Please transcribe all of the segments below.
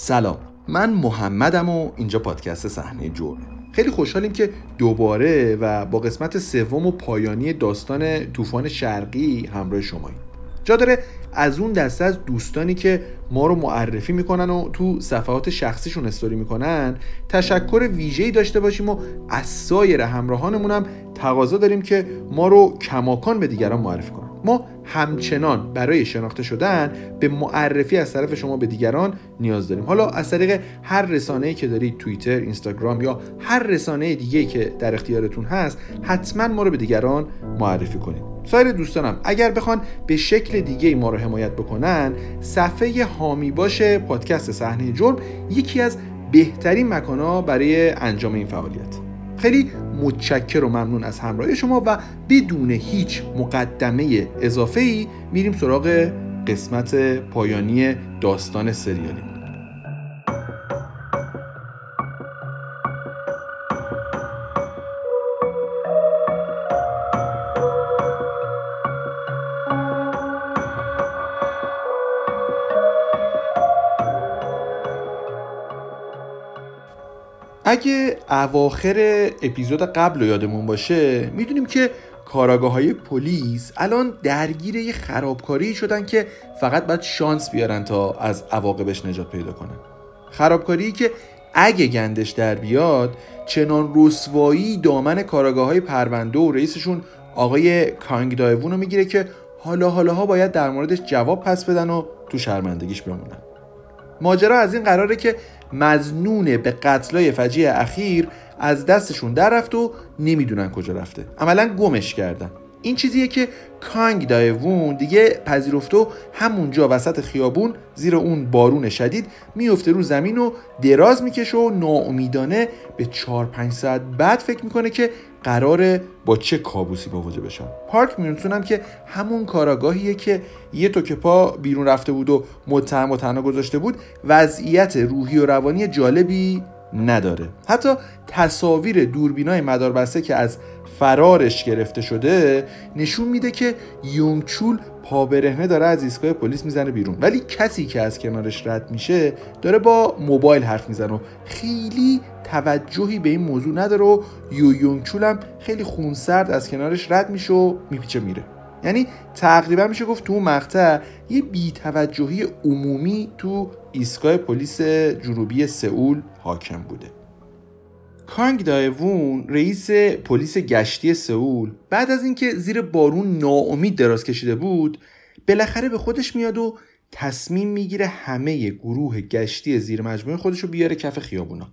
سلام. من محمدم و اینجا پادکست صحنه جرم خیلی خوشحالیم که دوباره و با قسمت سوم و پایانی داستان طوفان شرقی همراه شماییم. جا داره از اون دسته از دوستانی که ما رو معرفی می‌کنن و تو صفحات شخصیشون استوری می‌کنن تشکر ویژه‌ای داشته باشیم و از سایر همراهانمون هم تقاضا داریم که ما رو کماکان به دیگران معرفی کنن. ما همچنان برای شناخته شدن به معرفی از طرف شما به دیگران نیاز داریم. حالا از طریق هر رسانه‌ای که دارید توییتر، اینستاگرام یا هر رسانه دیگه که در اختیارتون هست حتما ما رو به دیگران معرفی کنید. سایر دوستانم اگر بخوان به شکل دیگه ما رو حمایت بکنن صفحه هامی باشه پادکست صحنه جرم یکی از بهترین مکانها برای انجام این فعالیت. خیلی متشکر و ممنون از همراهی شما و بدون هیچ مقدمه اضافه ای میریم سراغ قسمت پایانی داستان سریالی. اگه اواخر اپیزود قبل رو یادمون باشه می‌دونیم که کاراگاه های پلیس الان درگیر یه خرابکاری شدن که فقط باید شانس بیارن تا از عواقبش نجات پیدا کنن. خرابکاری که اگه گندش در بیاد چنان رسوایی دامن کاراگاه های پرونده و رئیسشون آقای کانگ دایوون رو می‌گیره که حالا حالاها باید در موردش جواب پس بدن و تو شرمندگیش بمونن. ماجرا از این قراره که مزنون به قتلای فجیع اخیر از دستشون در رفت و نمی‌دونن کجا رفته. عملا گمش کردن. این چیزیه که کانگ دایوون دیگه پذیرفته و همونجا وسط خیابون زیر اون بارون شدید میفته رو زمین و دراز می‌کشه و ناامیدانه به 4 5 ساعت بعد فکر می‌کنه که قراره با چه کابوسی مواجه بشن. پارک میرسونم که همون کاراگاهیه که یه تو که پا بیرون رفته بود و متهم و تنها گذاشته بود وضعیت روحی و روانی جالبی نداره. حتی تصاویر دوربینای مداربسته که از فرارش گرفته شده نشون میده که یونگچول پا برهنه داره از ایستگاه پلیس می‌زنه بیرون. ولی کسی که از کنارش رد میشه داره با موبایل حرف می‌زنه و خیلی توجهی به این موضوع نداره و یو یونگچول هم خیلی خونسرد از کنارش رد میشه و میپیچه میره. یعنی تقریبا میشه گفت تو اون مقطع یه بیتوجهی عمومی تو ایستگاه پلیس جنوبی سئول حاکم بوده. کانگ دایوون رئیس پلیس گشتی سئول بعد از اینکه زیر بارون ناامید دراز کشیده بود بالاخره به خودش میاد و تصمیم می‌گیره همه گروه گشتی زیر مجموعه خودش رو بیاره کف خیابونا.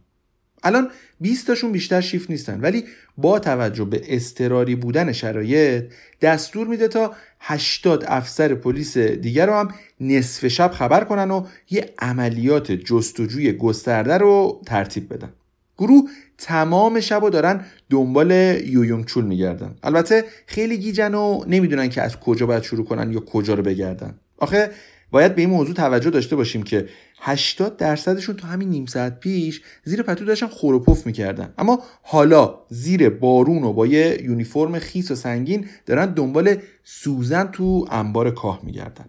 الان 20 تاشون بیشتر شیفت نیستن ولی با توجه به استراری بودن شرایط دستور میده تا 80 افسر پلیس دیگر رو هم نصف شب خبر کنن و یه عملیات جستجوی گسترده رو ترتیب بدن. گروه تمام شب و دارن دنبال یویونگ چول میگردن. البته خیلی گیجن و نمی‌دونن که از کجا باید شروع کنن یا کجا رو بگردن. آخه باید به این موضوع توجه داشته باشیم که 80 درصدشون تو همین نیم ساعت پیش زیر پتو داشتن خور و پف می‌کردن. اما حالا زیر بارون و با یه یونیفرم خیس و سنگین دارن دنبال سوزن تو انبار کاه میگردن.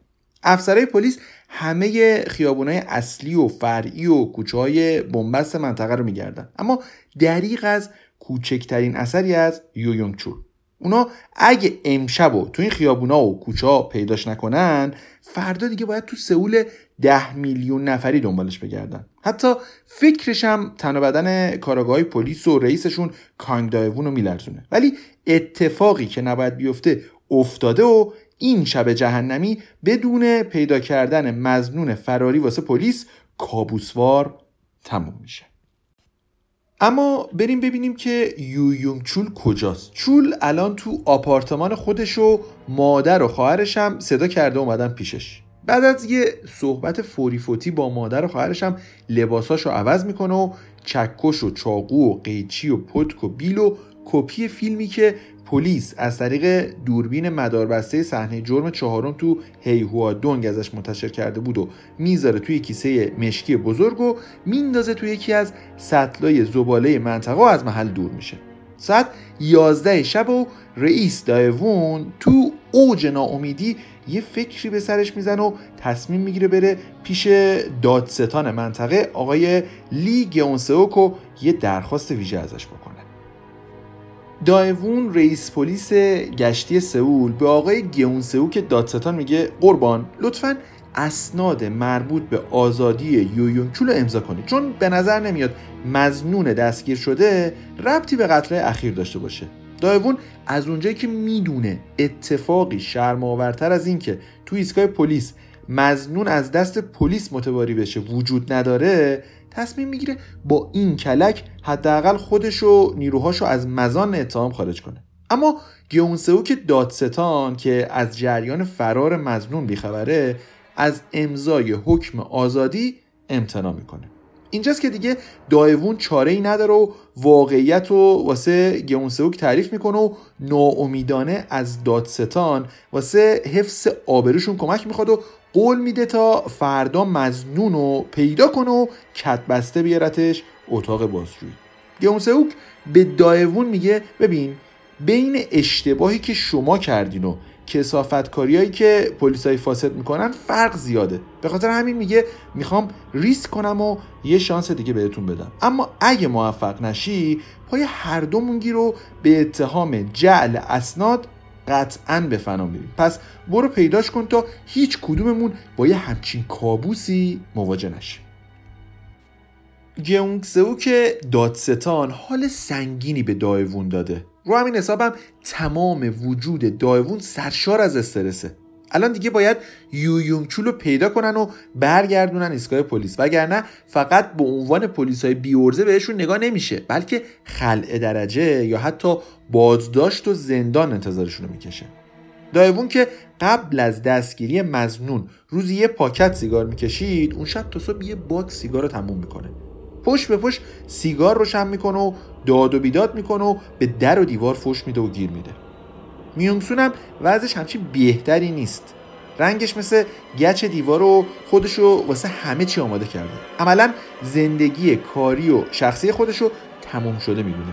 افسرهای پلیس همه خیابونای اصلی و فرعی و کوچه های بنبست منطقه رو میگردن. اما دریغ از کوچکترین اثری از یویونگ چول اونا اگه امشب و تو این خیابونا و کوچه ها پیداش نکنن فردا دیگه باید تو سئول ده میلیون نفری دنبالش بگردن. حتی فکرش هم تن بدن کاراگاه پلیس و رئیسشون کانگ دایوون رو میلرزونه. ولی اتفاقی که نباید بیفته افتاده و این شب جهنمی بدون پیدا کردن مزنون فراری واسه پلیس کابوسوار تموم میشه. اما بریم ببینیم که یو یونگ چول کجاست. چول الان تو آپارتمان خودش و مادر و خواهرش هم صدا کرده اومدن پیشش. بعد از یه صحبت فوری فوتی با مادر و خواهرش هم لباساشو عوض می‌کنه و چکش و چاقو و قیچی و پتک و بیل و کپی فیلمی که پلیس از طریق دوربین مداربسته صحنه جرم چهارم تو هیهوا دونگ ازش منتشر کرده بود و می‌ذاره توی کیسه مشکی بزرگ و میندازه توی یکی از سطلای زباله منطقه و از محل دور میشه. ساعت 11 شب و رئیس دایوون تو اوج ناامیدی یه فکری به سرش می‌زنه و تصمیم می‌گیره بره پیش دادستان منطقه. آقای لی گیونسوک و یه درخواست ویژه ازش بکنه. دایوون رئیس پلیس گشتی سئول به آقای گیونسوک دادستان میگه قربان. لطفا اسناد مربوط به آزادی یویونچول رو امضا کنید. چون به نظر نمیاد مزنون دستگیر شده ربطی به قتل اخیر داشته باشه. دایوون از اونجایی که می‌دونه اتفاقی شرمآورتر از این که تو ایستگاه پلیس مزنون از دست پلیس متواری بشه وجود نداره تصمیم می‌گیره با این کلک حداقل خودش و نیروهاشو از مزان اتهام خارج کنه. اما که دادستان که از جریان فرار مزنون بیخبره از امضای حکم آزادی امتناع می‌کنه. اینجاست که دیگه دایوون چاره ای نداره و واقعیت رو واسه گیونسوک تعریف می‌کنه و ناامیدانه از دادستان واسه حفظ آبروشون کمک می‌خواد و قول میده تا فردا مزنون رو پیدا کنه و کتبسته بیارتش اتاق بازجویی. گیونسوک به دایوون میگه ببین بین اشتباهی که شما کردین و کسافتکاریایی که پلیسای فاسد می‌کنن فرق زیاده. به خاطر همین میگه می‌خوام ریسک کنم و یه شانس دیگه بهتون بدم. اما اگه موفق نشی پای هر دومون رو به اتهام جعل اسناد قطعا به فنا میریم. پس برو پیداش کن تا هیچ کدوممون با یه همچین کابوسی مواجه نشیم. گیونگ که دادستان حال سنگینی به دایوون داده. رو همین حسابم تمام وجود دایوون سرشار از استرسه. الان دیگه باید یو رو پیدا کنن و برگردونن ایستگاه پلیس. وگرنه فقط به عنوان پلیس های بیورزه بهشون نگاه نمیشه بلکه خلع درجه یا حتی بازداشت و زندان انتظارشون رو می‌کشه. دایوون که قبل از دستگیری مزنون روزی یه پاکت سیگار می‌کشید اون شب تا صبح یه باک سیگار رو تموم می‌کنه. پشت به پشت سیگار روشن می‌کنه و داد و بیداد می‌کنه و به در و دیوار فش میده و گیر میده. میونگسون هم وضعش همچین بهتری نیست. رنگش مثل گچ دیوار و خودشو واسه همه چی آماده کرده. عملا زندگی کاری و شخصی خودشو تموم شده می‌دونه.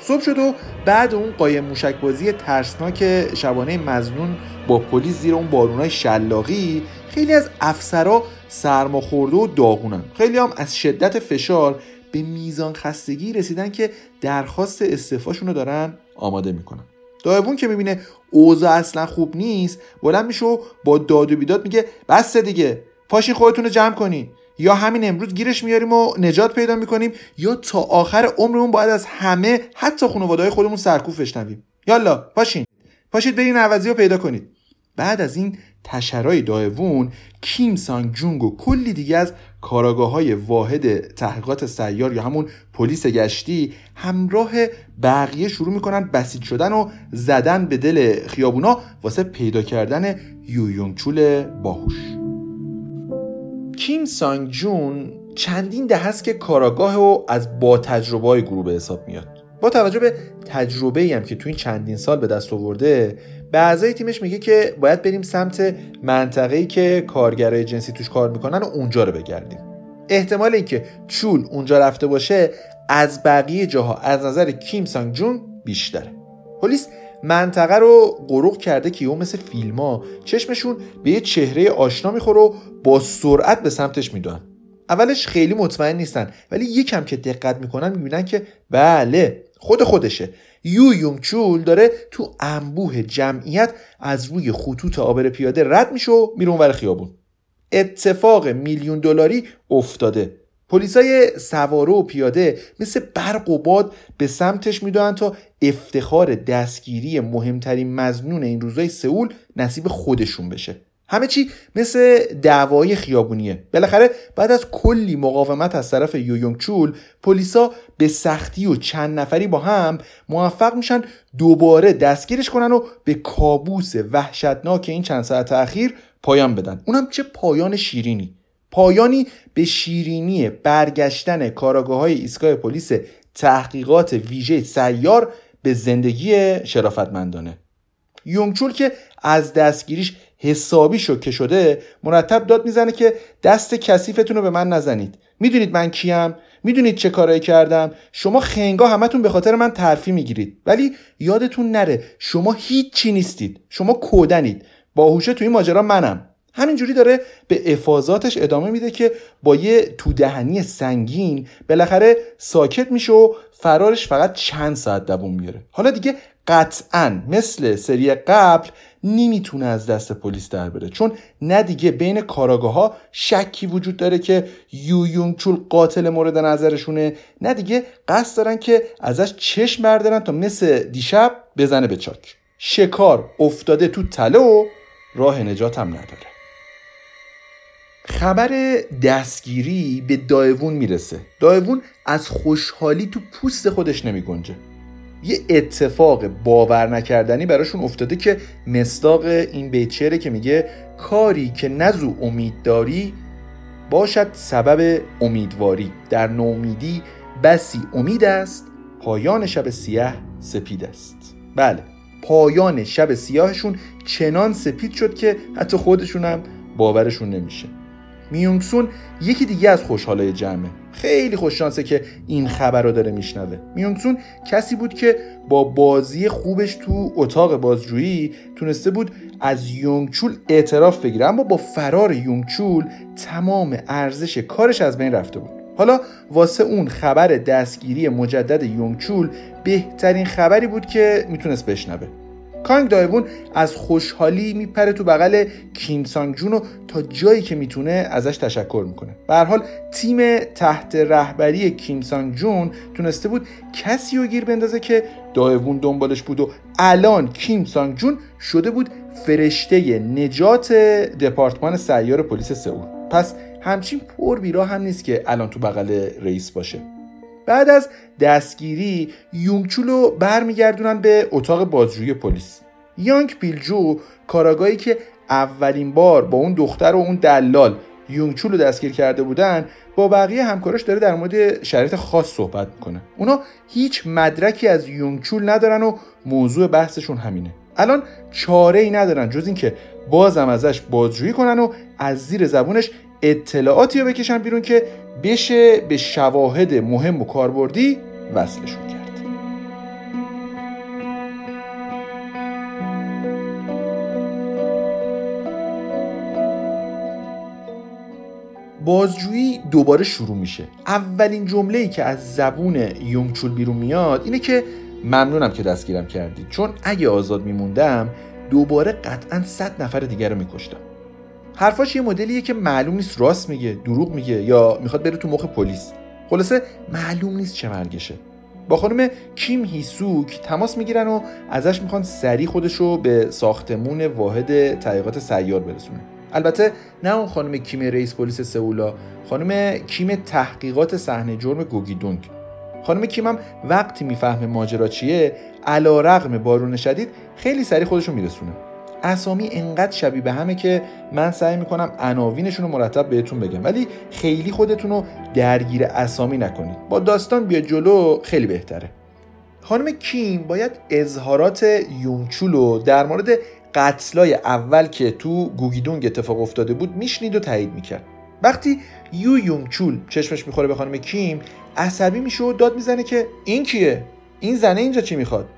صبح شد و بعد اون قایم موشک بازی ترسناک شبانه مزنون با پلیس زیر اون بارونای شلاقی خیلی از افسرا سرماخورده و داغونن. خیلی هم از شدت فشار به میزان خستگی رسیدن که درخواست استعفاشون رو دارن آماده می‌کنن. دایوون که می‌بینه اوضاع اصلا خوب نیست بلند میشه و با داد و بیداد میگه بس دیگه پاشین خودتون رو جمع کنین. یا همین امروز گیرش میاریم و نجات پیدا می‌کنیم یا تا آخر عمرمون باید از همه حتی خانواده خودمون سرکوف بشنویم. یالا پاشین. پاشید برین عوضی رو پیدا کنید. بعد از این تشرای دایوون کیم سانگ جونگ و کلی دیگه از کاراگاه های واحد تحقیقات سیار یا همون پلیس گشتی همراه بقیه شروع می‌کنن بسیج شدن و زدن به دل خیابونا واسه پیدا کردن یویونگچول باهوش. کیم سانگ جون چندین ده هست که کاراگاه و از با تجربه های گروه به حساب میاد. با توجه به تجربه هم که تو این چندین سال به دست آورده به اعضای تیمش میگه که باید بریم سمت منطقه‌ای که کارگرای جنسی توش کار می‌کنن و اونجا رو بگردیم. احتمال اینکه چول اونجا رفته باشه از بقیه جاها از نظر کیم سانگ جون بیشتره. پلیس منطقه رو غروق کرده که اون مثل فیلم ها چشمشون به یه چهره آشنا می‌خوره و با سرعت به سمتش می‌دونن اولش خیلی مطمئن نیستن ولی یکم که دقت می‌کنن می‌بینن که بله خود خودشه. یو یونگ چول داره تو انبوه جمعیت از روی خطوط آبر پیاده رد میشه و میره اونور خیابون. اتفاق میلیون دلاری افتاده. پلیسای سواره و پیاده مثل برق و باد به سمتش می‌دونن تا افتخار دستگیری مهمترین مزنون این روزای سئول نصیب خودشون بشه. همه چی مثل دعوای خیابونیه. بالاخره بعد از کلی مقاومت از طرف یویونگ چول پلیسا به سختی و چند نفری با هم موفق میشن دوباره دستگیرش کنن و به کابوس وحشتناک این چند ساعت اخیر پایان بدن. اونم چه پایان شیرینی. پایانی به شیرینی برگشتن کاراگاه های ایستگاه پلیس تحقیقات ویژه سیار به زندگی شرافتمندانه. یونگچول که از دستگیریش حسابی شوکه شده مرتب داد می‌زنه که دست کثیفتون رو به من نزنید. می‌دونید من کیم؟ می‌دونید چه کارایی کردم؟ شما خنگا همتون به خاطر من ترفی می‌گیرید. ولی یادتون نره شما هیچ چی نیستید. شما کودنید. باهوشه توی این ماجرا منم. همینجوری داره به افاظاتش ادامه میده که با یه تودهنی سنگین بالاخره ساکت میشه و فرارش فقط چند ساعت دووم میاره. حالا دیگه قطعا مثل سری قبل نمی‌تونه از دست پلیس در بره. چون نه دیگه بین کاراگاه ها شکی وجود داره که یو یونگ چول قاتل مورد نظرشونه نه دیگه قصد دارن که ازش چشم بردارن تا مثل دیشب بزنه به چاک. شکار افتاده تو تله و راه نجات هم نداره. خبر دستگیری به دایوون می‌رسه. دایوون از خوشحالی تو پوست خودش نمی گنجه. یه اتفاق باور نکردنی براشون افتاده که مستاق این بیچره که میگه کاری که نزو امید داری باشد سبب امیدواری. در نومیدی بسی امید است پایان شب سیاه سپید است. بله پایان شب سیاهشون چنان سپید شد که حتی خودشون هم باورشون نمیشه. میونگسون یکی دیگه از خوشحالای جمعه. خیلی خوششانسه که این خبر رو داره میشنوه. میونگسون کسی بود که با بازی خوبش تو اتاق بازجویی تونسته بود از یونگچول اعتراف بگیره اما با فرار یونگچول تمام ارزش کارش از بین رفته بود. حالا واسه اون خبر دستگیری مجدد یونگچول بهترین خبری بود که می‌تونست بشنوه. کانگ دایوون از خوشحالی میپره تو بغل کیم سانگ جون و تا جایی که می‌تونه ازش تشکر می‌کنه. به حال تیم تحت رهبری کیم سانگ جون تونسته بود کسی رو گیر بندازه که دایوون دنبالش بود و الان کیم سانگ جون شده بود فرشته نجات دپارتمان سیار پلیس سئول. پس همچین پر بیرا هم نیست که الان تو بغل رئیس باشه. بعد از دستگیری یونگچولو برمیگردونن به اتاق بازجویی پلیس. یانگ پیلجو کاراگاهی که اولین بار با اون دختر و اون دلال یونگچول رو دستگیر کرده بودن با بقیه همکاراش داره در مورد شرایط خاص صحبت می‌کنه. اونا هیچ مدرکی از یونگچول ندارن و موضوع بحثشون همینه. الان چاره ای ندارن جز اینکه بازم ازش بازجویی کنن و از زیر زبونش اطلاعاتی رو بکشن بیرون که بشه به شواهد مهم و کاربردی وصلشون کرد. بازجویی دوباره شروع میشه. اولین جمله ای که از زبون یونگچول بیرون میاد اینه که ممنونم که دستگیرم کردید. چون اگه آزاد میموندم دوباره قطعا صد نفر دیگر رو میکشتم. حرفاش یه مدلیه که معلوم نیست راست میگه دروغ میگه یا می‌خواد بره تو مخ پلیس. خلاصه معلوم نیست چه مرگشه. با خانم کیم هیسوک تماس می‌گیرن و ازش می‌خوان سریع خودش رو به ساختمون واحد تحقیقات سیار برسونه البته نه اون خانم کیم رئیس پلیس سئولا خانم کیم تحقیقات صحنه جرم گوگیدونگ خانم کیم هم وقتی می‌فهمه ماجرا چیه علا رقم بارون شدید خیلی سریع خودش رو میرسونه. اسامی انقدر شبیه به همه که من سعی می‌کنم عناوینشون رو مرتب بهتون بگم. ولی خیلی خودتون رو درگیر اسامی نکنید. با داستان بیا جلو خیلی بهتره. خانم کیم باید اظهارات یونچولو در مورد قتلای اول که تو گوگیدونگ اتفاق افتاده بود میشنید و تایید می‌کرد. وقتی یو یونگچول چشمش می‌خوره به خانم کیم عصبی میشه و داد می‌زنه که این کیه؟ این زنه اینجا چی می‌خواد؟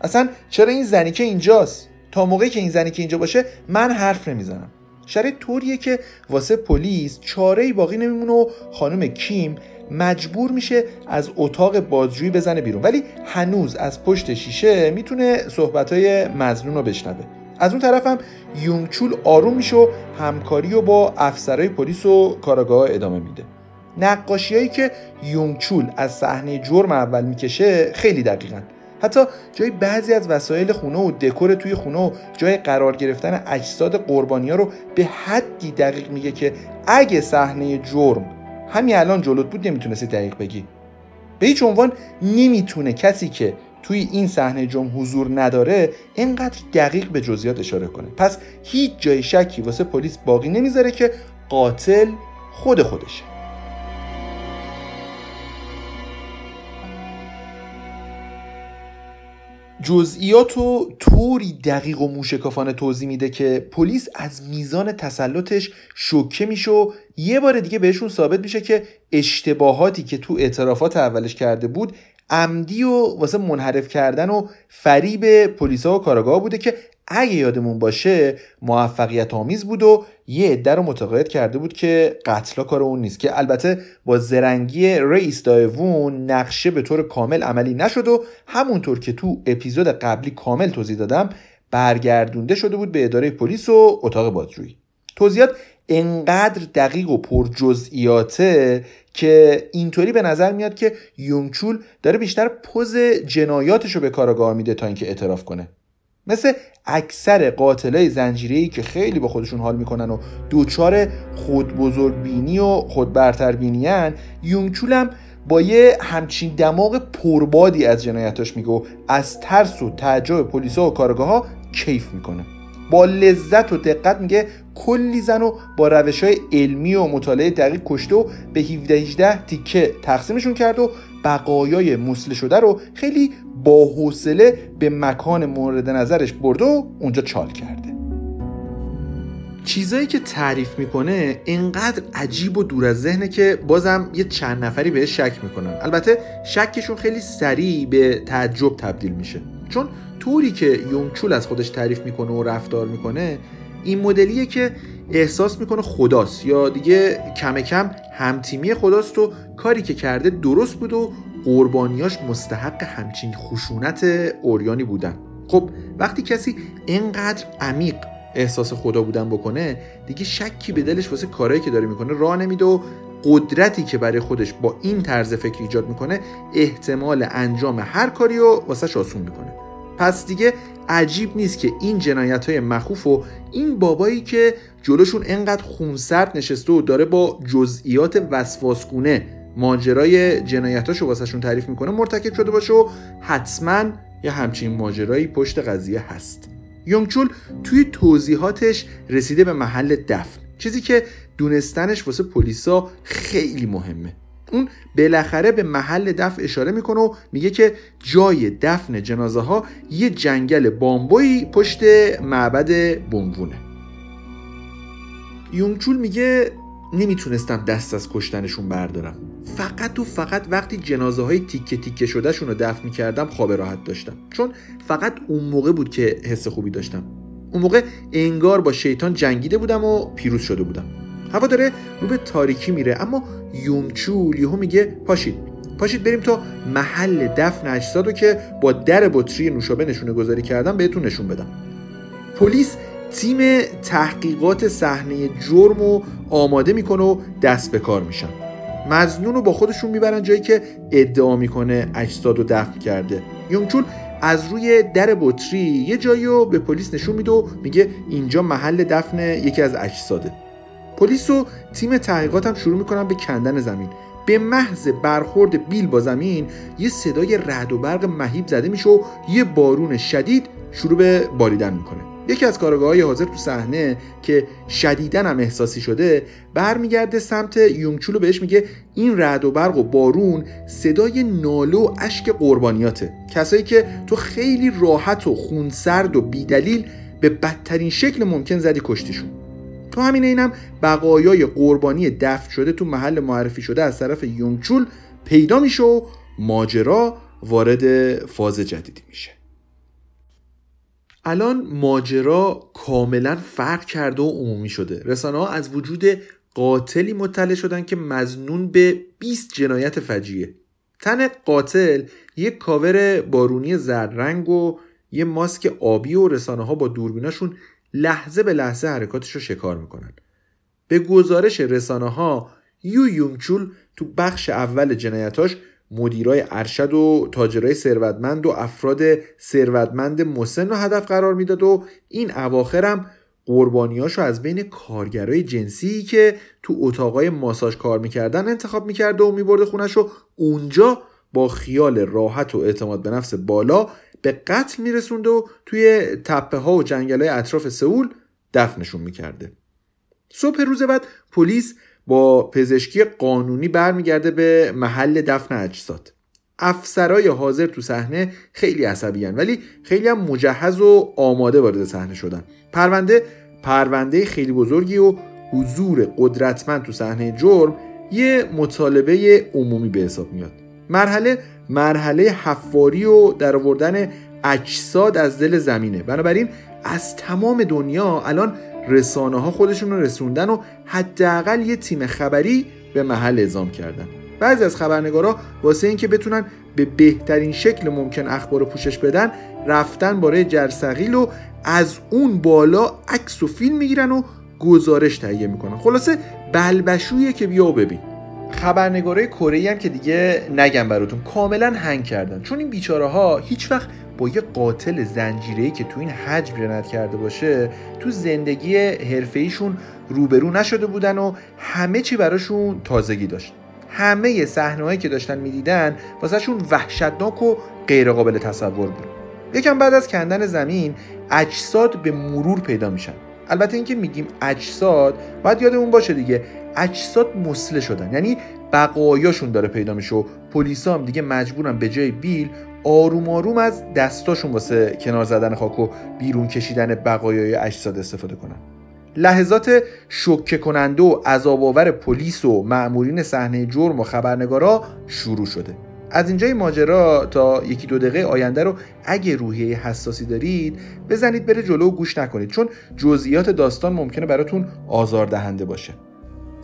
اصلا چرا این زنی که اینجاست؟ تا موقعی که این زنی که اینجا باشه من حرف نمی‌زنم. شرایط طوریه که واسه پلیس چاره باقی نمیمونه و خانم کیم مجبور میشه از اتاق بازجویی بزنه بیرون. ولی هنوز از پشت شیشه می‌تونه صحبتهای مزنون رو بشنوه. از اون طرف هم یونگچول آروم میشه و همکاری و با افسرهای پلیس و کاراگاه ادامه میده. نقاشیهایی که یونگچول از صحنه جرم اول می‌کشه خیلی دقیقن. حتی جای بعضی از وسایل خونه و دکور توی خونه و جای قرار گرفتن اجساد قربانی ها رو به حدی دقیق میگه که اگه صحنه جرم همین الان جلوت بود نمی‌تونستی دقیق بگی. به هیچ عنوان نمی‌تونه کسی که توی این صحنه جرم حضور نداره اینقدر دقیق به جزئیات اشاره کنه. پس هیچ جای شکی واسه پلیس باقی نمی‌ذاره که قاتل خود خودشه. جزئیات و طوری دقیق و موشکافانه توضیح میده که پلیس از میزان تسلطش شوکه میشه و یه بار دیگه بهشون ثابت میشه که اشتباهاتی که تو اعترافات اولش کرده بود عمدی و واسه منحرف کردن و فریب پلیسا و کاراگاه بوده که اگه یادمون باشه موفقیت آمیز بود و یه عده رو متقاعد کرده بود که قتلا کار اون نیست. که البته با زرنگی رئیس دایوون نقشه به طور کامل عملی نشد و همونطور که تو اپیزود قبلی کامل توضیح دادم برگردونده شده بود به اداره پلیس و اتاق بازجویی توضیحات انقدر دقیق و پر جزئیاته که اینطوری به نظر میاد که یونگچول داره بیشتر پوز جنایاتش رو به کارگاه میده تا اینکه اعتراف کنه. مثل اکثر قاتلای زنجیری که خیلی با خودشون حال می‌کنن و دوچار خود بزرگ بینی و خود برتر بینیان یونگچول هم با یه همچین دماغ پربادی از جنایتاش میگه و از ترس و تعجب پلیسا و کارگاه ها کیف می‌کنه. با لذت و دقت میگه کلی زن و با روش های علمی و مطالعه دقیق کشته و به 17 18 تیکه تقسیمشون کرد و بقایای مسله شده رو خیلی با حوصله به مکان مورد نظرش برد و اونجا چال کرده. چیزایی که تعریف می‌کنه انقدر عجیب و دور از ذهنه که بازم یه چند نفری بهش شک می‌کنن. البته شکشون خیلی سریع به تعجب تبدیل میشه. چون طوری که یونگچول از خودش تعریف می‌کنه و رفتار می‌کنه این مدلیه که احساس می‌کنه خداست. یا دیگه کم کم همتیمی خداست و کاری که کرده درست بود و قربانیاش مستحق همچین خشونت اوریانی بودن. خب وقتی کسی اینقدر عمیق احساس خدا بودن بکنه دیگه شکی به دلش واسه کارهایی که داره می‌کنه راه نمیده و قدرتی که برای خودش با این طرز فکر ایجاد می‌کنه احتمال انجام هر کاری رو واسه آسون می‌کنه. پس دیگه عجیب نیست که این جنایت های مخوف و این بابایی که جلوشون انقدر خونسرد نشسته و داره با جزئیات وسواسگونه ماجرای جنایتاشو واسهشون تعریف می‌کنه مرتکب شده باشه و حتما یه همچین ماجرایی پشت قضیه هست. یونگچول توی توضیحاتش رسیده به محل دفن چیزی که دونستنش واسه پلیسا خیلی مهمه. اون بالاخره به محل دفن اشاره می‌کنه و میگه که جای دفن جنازه ها یه جنگل بامبویی پشت معبد بونگونه یونگچول میگه نمی‌تونستم دست از کشتنشون بردارم. فقط و فقط وقتی جنازه های تیکه تیکه شدهشون رو دفن می‌کردم خواب راحت داشتم. چون فقط اون موقع بود که حس خوبی داشتم. اون موقع انگار با شیطان جنگیده بودم و پیروز شده بودم. هوا داره رو به تاریکی میره. اما یونچول یهو میگه پاشید. پاشید بریم تا محل دفن اجساد که با در بطری نوشابه نشونه گذاری کردم بهتون نشون بدم. پلیس تیم تحقیقات صحنه جرم و آماده می‌کنه و دست به کار میشن. مزنون رو با خودشون می‌برن جایی که ادعا می‌کنه اجساد رو دفن کرده. یونگچول از روی در بطری یه جایی رو به پلیس نشون میده و میگه اینجا محل دفن یکی از اجساده. پلیس و تیم تحقیقات هم شروع می‌کنن به کندن زمین. به محض برخورد بیل با زمین یه صدای رعد و برق مهیب زده میشه و یه بارون شدید شروع به باریدن می‌کنه. یکی از کارگاه حاضر تو صحنه که شدیدن هم احساسی شده برمیگرده سمت یونگچولو بهش میگه این رعد و برق و بارون صدای ناله و اشک قربانیاته. کسایی که تو خیلی راحت و خونسرد و بیدلیل به بدترین شکل ممکن زدی کشتیشون. تو همین اینم بقایای قربانی دفن شده تو محل معرفی شده از طرف یونگچول پیدا میشه و ماجرا وارد فاز جدیدی میشه. الان ماجرا کاملا فرق کرده و عمومی شده. رسانه ها از وجود قاتلی مطلع شدن که مزنون به 20 جنایت فجیه تن قاتل یک کاور بارونی زرد رنگ و یه ماسک آبی و رسانه ها با دوربیناشون لحظه به لحظه حرکاتش رو شکار می‌کنن. به گزارش رسانه ها یو یونگچول تو بخش اول جنایتاش مدیرای ارشد و تاجرای ثروتمند و افراد ثروتمند مسن رو هدف قرار می‌داد و این اواخرم قربانیاشو از بین کارگرای جنسی که تو اتاقای ماساژ کار می‌کردن انتخاب می‌کرده و میبرده خونش و اونجا با خیال راحت و اعتماد به نفس بالا به قتل میرسونده و توی تپه ها و جنگل های اطراف سئول دفنشون می‌کرده. صبح روز بعد پلیس با پزشکی قانونی برمیگرده به محل دفن اجساد. افسرای حاضر تو صحنه خیلی عصبی ولی خیلی هم مجهز و آماده وارد صحنه شدن. پرونده پرونده خیلی بزرگی و حضور قدرتمند تو صحنه جرم یه مطالبه عمومی به حساب میاد. مرحله مرحله حفاری و در آوردن اجساد از دل زمینه. بنابراین از تمام دنیا الان رسانه ها خودشون رو رسوندن و حداقل یه تیم خبری به محل اعزام کردن. بعضی از خبرنگارا واسه اینکه بتونن به بهترین شکل ممکن اخبار رو پوشش بدن رفتن باره جرسقیل و از اون بالا عکس و فیلم می‌گیرن و گزارش تهیه می‌کنن. خلاصه بلبشویه که بیا و ببین. خبرنگارای کره هم که دیگه نگم براتون کاملا هنگ کردن. چون این بیچاره ها هیچ وقت با یه قاتل زنجیره‌ای که تو این حجم جنایت کرده باشه تو زندگی حرفه‌ایشون روبرو نشده بودن و همه چی براشون تازگی داشت. همه صحنه‌هایی که داشتن می‌دیدن واسهشون وحشتناک و غیرقابل تصور بود. یکم بعد از کندن زمین اجساد به مرور پیدا میشن. البته اینکه میگیم اجساد باید یادمون باشه دیگه. اجساد مسله شدن. یعنی بقایاشون داره پیدا میشه و پلیسا هم دیگه مجبورن به جای بیل آروم آروم از دستاشون واسه کنار زدن خاک و بیرون کشیدن بقایای اجساد استفاده کنن. لحظات شوکه کننده و عذاب پلیس و مأمورین صحنه جرم و خبرنگارا شروع شده. از اینجای ماجرا تا یکی دو دقیقه آینده رو اگه روحیه حساسی دارید بزنید بره جلو و گوش نکنید چون جزئیات داستان ممکنه براتون آزاردهنده باشه.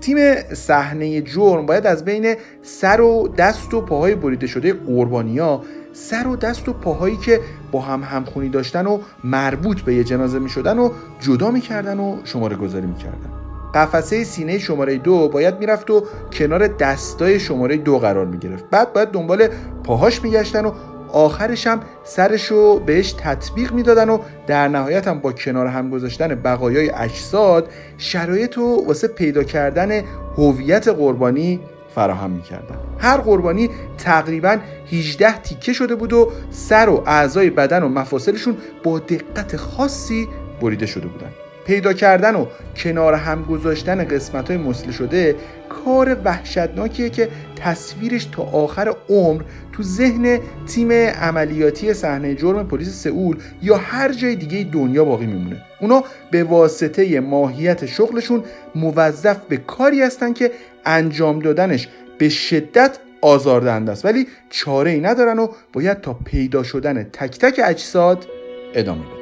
تیم صحنه جرم باید از بین سر و دست و پاهای بریده شده قربانیا سر و دست و پاهایی که با هم همخونی داشتن و مربوط به یه جنازه می شدن و جدا می‌کردن و شماره گذاری می‌کردن. قفسه سینه شماره دو باید می‌رفت و کنار دستای شماره دو قرار می‌گرفت. بعد باید دنبال پاهاش میگشتن و آخرش هم سرش رو بهش تطبیق می‌دادن و در نهایت هم با کنار هم گذاشتن بقایای اجساد شرایط رو واسه پیدا کردن هویت قربانی فراهم می‌کردن. هر قربانی تقریبا 18 تیکه شده بود و سر و اعضای بدن و مفاصلشون با دقت خاصی بریده شده بودن. پیدا کردن و کنار هم گذاشتن قسمت های مسله شده کار وحشتناکیه که تصویرش تا آخر عمر تو ذهن تیم عملیاتی صحنه جرم پلیس سئول یا هر جای دیگه دنیا باقی میمونه. اونا به واسطه ماهیت شغلشون موظف به کاری هستن که انجام دادنش به شدت آزاردهنده است. ولی چاره ای ندارن و باید تا پیدا شدن تک تک اجساد ادامه بدن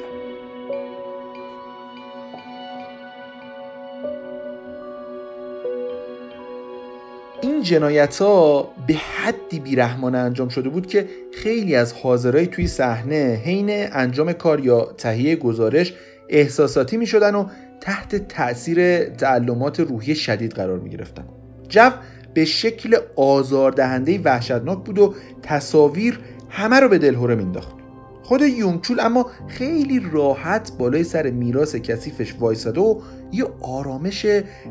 جنایت ها به حدی بیرحمانه انجام شده بود که خیلی از حاضرای توی صحنه حین انجام کار یا تهیه گزارش احساساتی می شدن و تحت تاثیر تعلمات روحی شدید قرار می گرفتن جو به شکل آزاردهنده وحشتناک بود و تصاویر همه رو به دلهوره مینداخت خود یونگچول اما خیلی راحت بالای سر میراث کثیفش وایساده و یه آرامش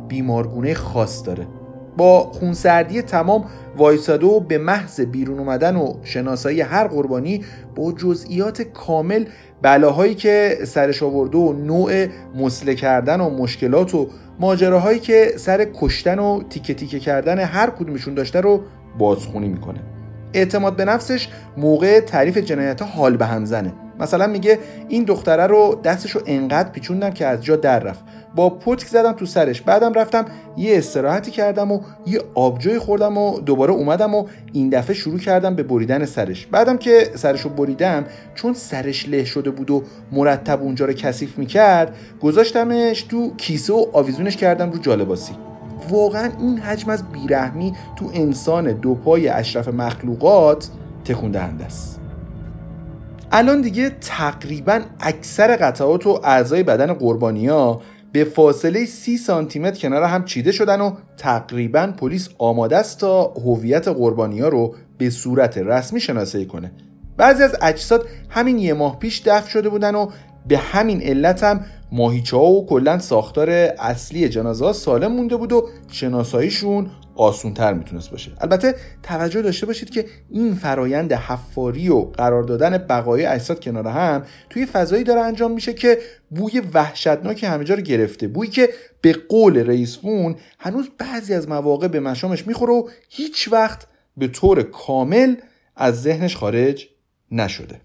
بیمارگونه خاص داره. با خونسردی تمام وایساده به محض بیرون اومدن و شناسایی هر قربانی با جزئیات کامل بلاهایی که سرش آورده و نوع مسله کردن و مشکلات و ماجراهایی که سر کشتن و تیکه تیکه کردن هر کدومشون داشته رو بازخونی می‌کنه. اعتماد به نفسش موقع تعریف جنایت حال به هم زنه. مثلا میگه این دختره رو دستشو انقدر پیچوندم که از جا در رفت. با پتک زدم تو سرش. بعدم رفتم یه استراحتی کردم و یه آبجوی خوردم و دوباره اومدم و این دفعه شروع کردم به بریدن سرش. بعدم که سرشو بریدم چون سرش له شده بود و مرتب اونجا رو کثیف می‌کرد گذاشتمش تو کیسه و آویزونش کردم رو جالباسی. واقعا این حجم از بیرحمی تو انسان دو پای اشرف مخلوقات تکون دهنده است. الان دیگه تقریبا اکثر قطعات و اعضای بدن قربانیا به فاصله سی سانتی متر کنار هم چیده شدن و تقریبا پلیس آماده است تا هویت قربانیا رو به صورت رسمی شناسایی کنه. بعضی از اجساد همین یه ماه پیش دفن شده بودن و به همین علت هم ماهیچه ها و کلا ساختار اصلی جنازه ها سالم مونده بود و شناساییشون آسونتر می‌تونست باشه. البته توجه داشته باشید که این فرایند حفاری و قرار دادن بقای اجساد کنار هم توی فضایی داره انجام میشه که بوی وحشتناک همه جا رو گرفته. بویی که به قول رئیس خون هنوز بعضی از مواقع به مشامش می‌خوره و هیچ وقت به طور کامل از ذهنش خارج نشده.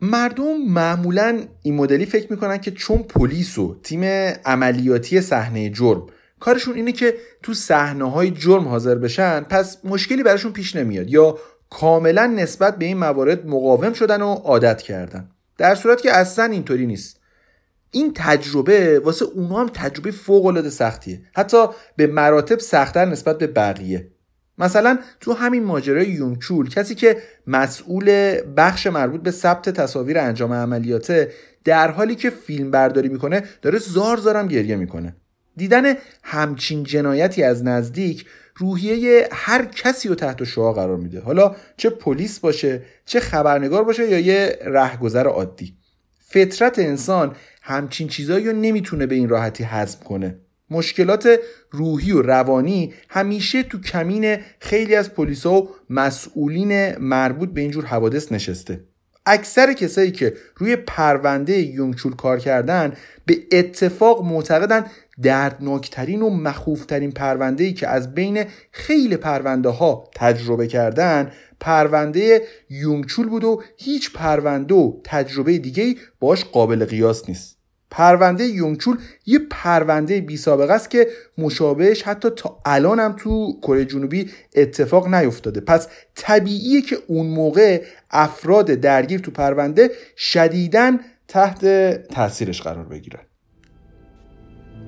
مردم معمولا این مدلی فکر می‌کنن که چون پلیس و تیم عملیاتی صحنه جرم کارشون اینه که تو صحنه های جرم حاضر بشن پس مشکلی براشون پیش نمیاد یا کاملا نسبت به این موارد مقاوم شدن و عادت کردن. در صورت که اصلا اینطوری نیست. این تجربه واسه اونا هم تجربه فوق العاده سختیه. حتی به مراتب سختتر نسبت به بقیه. مثلا تو همین ماجرای یونگچول کسی که مسئول بخش مربوط به ثبت تصاویر انجام عملیاته در حالی که فیلم برداری می‌کنه داره زار زارم گریه می‌کنه. دیدن همچین جنایتی از نزدیک روحیه هر کسی رو تحت شعا قرار میده. حالا چه پلیس باشه چه خبرنگار باشه یا یه رهگذر عادی. فطرت انسان همچین چیزایی رو نمی‌تونه به این راحتی هضم کنه. مشکلات روحی و روانی همیشه تو کمین خیلی از پلیسا و مسئولین مربوط به اینجور حوادث نشسته. اکثر کسایی که روی پرونده یونگچول کار کردن به اتفاق معتقدن دردناکترین و مخوفترین پرونده ای که از بین خیلی پرونده ها تجربه کردن پرونده یونگچول بود و هیچ پرونده و تجربه دیگه باش قابل قیاس نیست. پرونده یونگچول یه پرونده بی سابقه است که مشابهش حتی تا الان هم تو کره جنوبی اتفاق نیفتاده. پس طبیعیه که اون موقع افراد درگیر تو پرونده شدیداً تحت تاثیرش قرار بگیرن.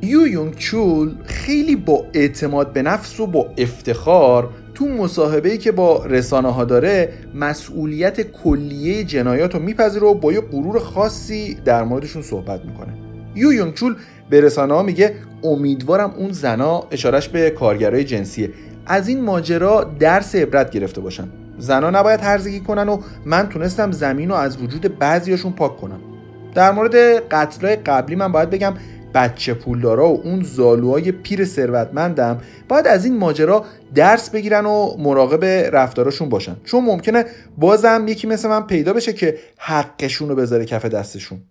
یو یونگ چول خیلی با اعتماد به نفس و با افتخار تو مصاحبه که با رسانه ها داره مسئولیت کلیه جنایات رو میپذیره و با یه غرور خاصی در موردشون صحبت می‌کنه. یو یونگ چول به رسانه ها میگه امیدوارم اون زنا اشارش به کارگرای جنسیه. از این ماجرا درس عبرت گرفته باشن. زنا نباید هرزگی کنن و من تونستم زمین رو از وجود بعضیاشون پاک کنم. در مورد قتلای قبلی من باید بگم بچه پولدارا و اون زالوهای پیر ثروتمندم باید از این ماجرا درس بگیرن و مراقب رفتاراشون باشن. چون ممکنه بازم یکی مثل من پیدا بشه که حقشون رو بذاره کف دستشون.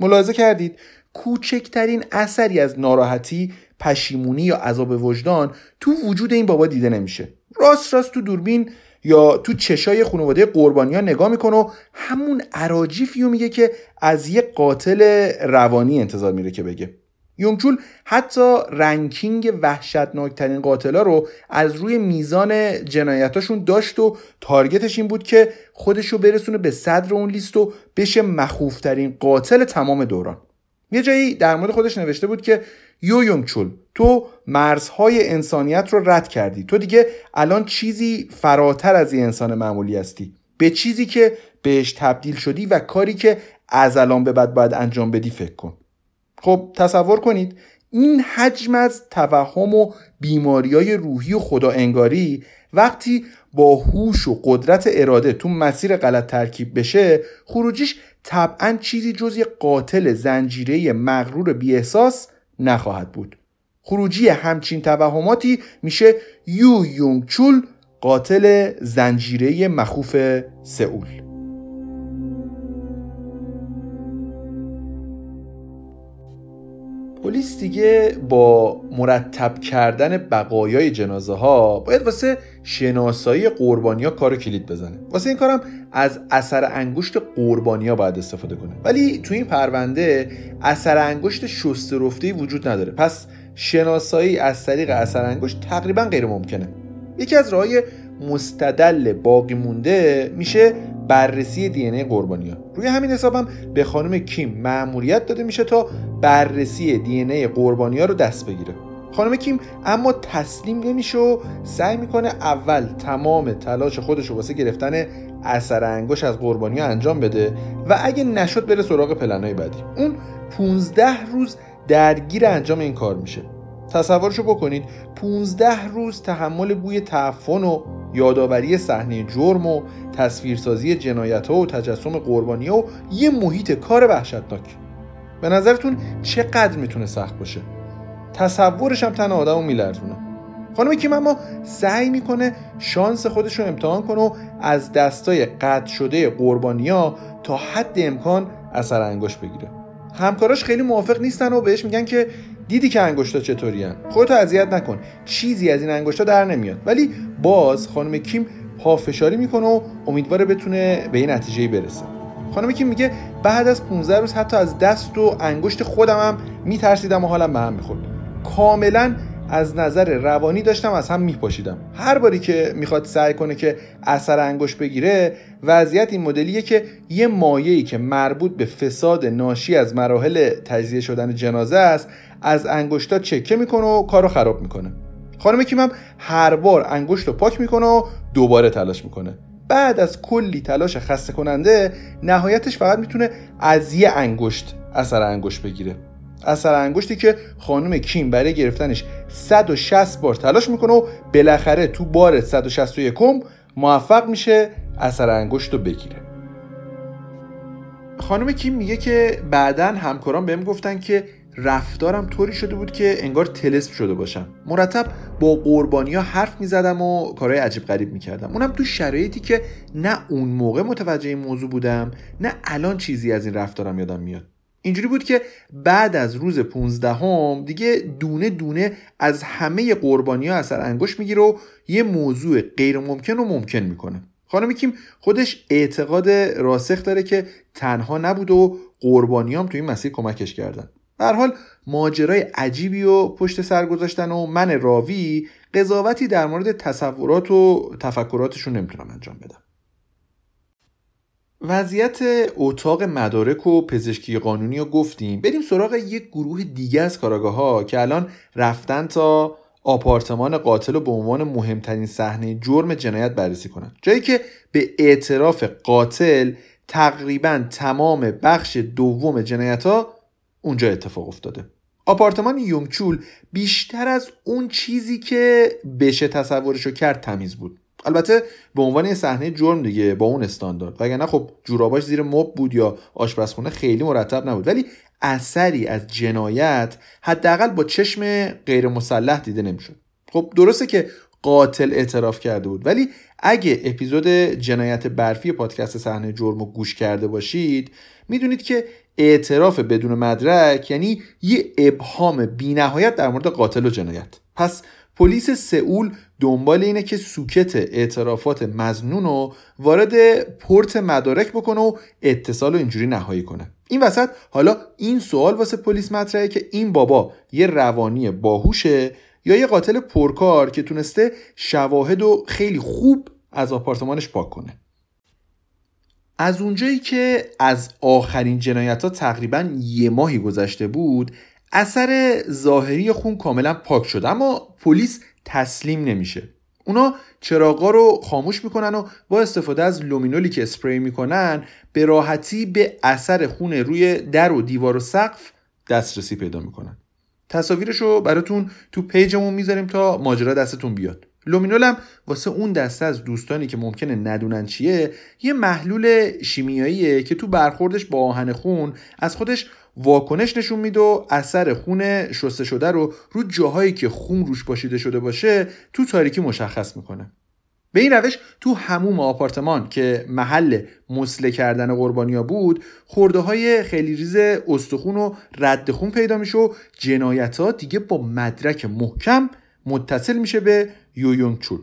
ملاحظه کردید؟ کوچکترین اثری از ناراحتی پشیمونی یا عذاب وجدان تو وجود این بابا دیده نمیشه. راست راست تو دوربین یا تو چشای خانواده قربانی ها نگاه می‌کنه و همون عراجیفی میگه که از یه قاتل روانی انتظار میره که بگه. یونگچول حتی رنکینگ وحشتناکترین قاتلا رو از روی میزان جنایتاشون داشت و تارگتش این بود که خودشو برسونه به صدر اون لیست و بشه مخوفترین قاتل تمام دوران. یه جایی در مورد خودش نوشته بود که یو یونگ چول تو مرزهای انسانیت رو رد کردی. تو دیگه الان چیزی فراتر از این انسان معمولی هستی. به چیزی که بهش تبدیل شدی و کاری که از الان به بعد باید انجام بدی فکر کن. خب تصور کنید این حجم از توهم و بیماری های روحی و خدا انگاری وقتی با هوش و قدرت اراده تو مسیر غلط ترکیب بشه خروجیش طبعا چیزی جز یه قاتل زنجیره مغرور بی احساس نخواهد بود. خروجی همچین توهماتی میشه یو یونگ چول قاتل زنجیره مخوف سئول. پلیس دیگه با مرتب کردن بقایای جنازه ها باید واسه شناسایی قربانی ها کار کلید بزنه. واسه این کارم از اثر انگشت قربانی ها باید استفاده کنه. ولی تو این پرونده اثر انگشت شسته رفته وجود نداره. پس شناسایی از طریق اثر انگشت تقریبا غیر ممکنه. یکی از راهای مستدل باقی مونده میشه بررسی دی ای قربانی ها روی همین حسابم به خانم کیم مأموریت داده میشه تا بررسی دی ای قربانی ها رو دست بگیره. خانم کیم اما تسلیم نمیشه و سعی می‌کنه اول تمام تلاش خودش رو واسه گرفتن اثر انگوش از قربانی انجام بده و اگه نشد بره سراغ پلنهای بعدی. اون 15 روز درگیر انجام این کار میشه. تصورشو بکنید 15 روز تحمل بوی تعفن و یادآوری صحنه جرم و تصویرسازی جنایت ها و تجسم قربانی ها و یه محیط کار وحشتناک. به نظرتون چقدر می‌تونه سخت باشه؟ تصورش هم تن آدم رو میلرزونه. خانم کیم اما سعی می‌کنه شانس خودش رو امتحان کنه و از دستای قطع شده قربانیا تا حد امکان اثر انگشت بگیره. همکاراش خیلی موافق نیستن و بهش میگن که دیدی که انگشتا چطوری خودتو اذیت نکن. چیزی از این انگشتا در نمیاد. ولی باز خانم کیم پافشاری می‌کنه و امیدواره بتونه به این نتیجه برسه. خانم کیم میگه بعد از 15 روز حتی از دست و انگشت خودم هم میترسیدم و حالم به هم می‌خورد. کاملا از نظر روانی داشتم از هم میپاشیدم. هر باری که می‌خواد سعی کنه که اثر انگشت بگیره وضعیت این مدلیه که یه مایعی که مربوط به فساد ناشی از مراحل تجزیه شدن جنازه است از انگشتا چکه می‌کنه و کارو خراب می‌کنه. خانم کیم هم هر بار انگشت رو پاک می‌کنه و دوباره تلاش می‌کنه. بعد از کلی تلاش خسته کننده نهایتش فقط می‌تونه از یه انگشت اثر انگشت بگیره. اثر انگشتی که خانم کیم برای گرفتنش 160 بار تلاش می‌کنه و بالاخره تو بار 161 موفق میشه اثر انگشت رو بگیره. خانم کیم میگه که بعدا همکاران بهم گفتن که رفتارم طوری شده بود که انگار تلسم شده باشم. مرتب با قربانی ها حرف می‌زدم و کارهای عجیب غریب می‌کردم. اونم تو شرایطی که نه اون موقع متوجه این موضوع بودم نه الان چیزی از این رفتارم یادم میاد. اینجوری بود که بعد از روز 15 هم دیگه دونه دونه از همه قربانی ها اثر انگشت می‌گیره و یه موضوع غیر ممکن و ممکن می‌کنه. خانم کیم خودش اعتقاد راسخ داره که تنها نبود و قربانیام تو این مسیر کمکش کردن. در حال ماجرای عجیبی و پشت سر گذاشتن و من راوی قضاوتی در مورد تصورات و تفکراتشون نمی‌تونم انجام بدم. وضعیت اتاق مدارک و پزشکی قانونی رو گفتیم. بریم سراغ یک گروه دیگه از کاراگاه ها که الان رفتن تا آپارتمان قاتل رو به عنوان مهمترین صحنه جرم جنایت بررسی کنند جایی که به اعتراف قاتل تقریبا تمام بخش دوم جنایت ها اونجا اتفاق افتاده. آپارتمان یونگچول بیشتر از اون چیزی که بشه تصورشو کرد تمیز بود. البته به عنوان یه صحنه جرم دیگه با اون استاندارد. وگرنه خب جوراباش زیر مب بود یا آشپزخونه خیلی مرتب نبود. ولی اثری از جنایت حداقل با چشم غیر مسلح دیده نمی‌شد. خب درسته که قاتل اعتراف کرده بود ولی اگه اپیزود جنایت برفی پادکست صحنه جرم رو گوش کرده باشید می‌دونید که اعتراف بدون مدرک یعنی یه ابهام بینهایت در مورد قاتل و جنایت. پس پلیس سئول دنبال اینه که سوکت اعترافات مزنون رو وارد پورت مدارک بکنه و اتصال رو اینجوری نهایی کنه. این وسط حالا این سوال واسه پلیس مطرحه که این بابا یه روانی باهوشه یا یه قاتل پرکار که تونسته شواهد و خیلی خوب از آپارتمانش پاک کنه. از اونجایی که از آخرین جنایت ها تقریبا یه ماهی گذشته بود اثر ظاهری خون کاملا پاک شد اما پلیس تسلیم نمیشه. اونا چراغا رو خاموش می‌کنن و با استفاده از لومینولی که اسپری می‌کنن به راحتی به اثر خون روی در و دیوار و سقف دسترسی پیدا می‌کنن. تصاویرش رو براتون تو page مون می‌ذاریم تا ماجرا دستتون بیاد. لومینول هم واسه اون دسته از دوستانی که ممکنه ندونن چیه یه محلول شیمیاییه که تو برخوردش با آهن خون از خودش واکنش نشون میده و اثر خون شسته شده رو رو جاهایی که خون روش پاشیده شده باشه تو تاریکی مشخص می‌کنه. به این روش تو حموم آپارتمان که محل مسله کردن قربانیا بود خورده های خیلی ریز استخون و رد خون پیدا میشه و جنایت ها دیگه با مدرک محکم متصل میشه به یویونگ چول.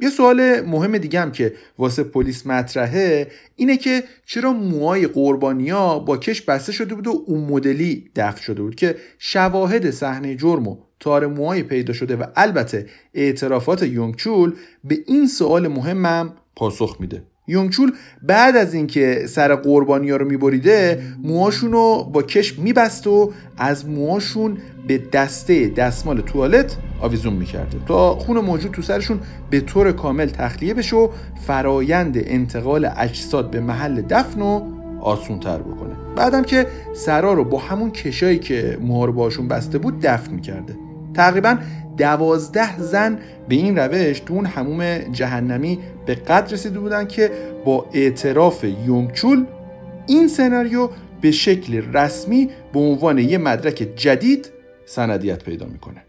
یه سوال مهم دیگه هم که واسه پلیس مطرحه اینه که چرا موهای قربانیا با کش بسته شده بود و اون مدلی دفن شده بود که شواهد صحنه جرم و تار موهای پیدا شده و البته اعترافات یونگچول به این سوال مهمم پاسخ میده. یونگچول بعد از اینکه سر قربانی ها رو میبریده موهاشون رو با کش میبست و از موهاشون به دسته دستمال توالت آویزون می‌کرده. تا خون موجود تو سرشون به طور کامل تخلیه بشه و فرایند انتقال اجساد به محل دفن و آسون تر بکنه. بعدم که سرا رو با همون کشایی که موها رو باشون بسته بود دفن می‌کرده. تقریبا دوازده زن به این روش تو اون هموم جهنمی به قدر رسیده بودن که با اعتراف یونگچول این سناریو به شکل رسمی به عنوان یه مدرک جدید سندیت پیدا می‌کنه.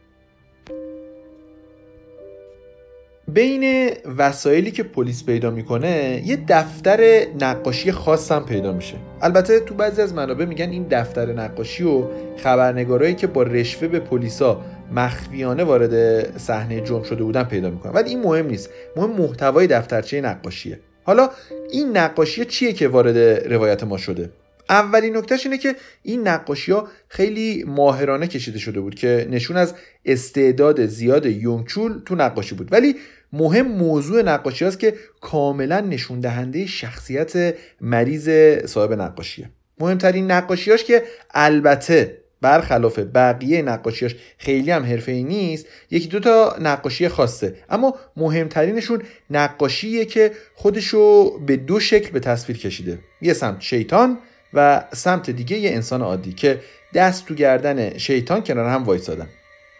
بین وسایلی که پلیس پیدا می‌کنه یه دفتر نقاشی خاص هم پیدا میشه. البته تو بعضی از منابع میگن این دفتر نقاشی و خبرنگارایی که با رشوه به پلیسا مخفیانه وارد صحنه جرم شده بودن پیدا می‌کنن. ولی این مهم نیست. مهم محتوای دفترچه نقاشیه. حالا این نقاشی چیه که وارد روایت ما شده؟ اولین نکتهش اینه که این نقاشی ها خیلی ماهرانه کشیده شده بود که نشون از استعداد زیاد یونگچول تو نقاشی بود. ولی مهم موضوع نقاشی هاست که کاملا نشون دهنده شخصیت مریض صاحب نقاشیه. مهمترین نقاشیاش که البته برخلاف بقیه نقاشیاش خیلی هم حرفه ای نیست یکی دو تا نقاشی خاصه. اما مهمترینشون نقاشیه که خودشو به دو شکل به تصویر کشیده. یه سمت شیطان و سمت دیگه یه انسان عادی که دست تو گردن شیطان کنار هم وایسادن.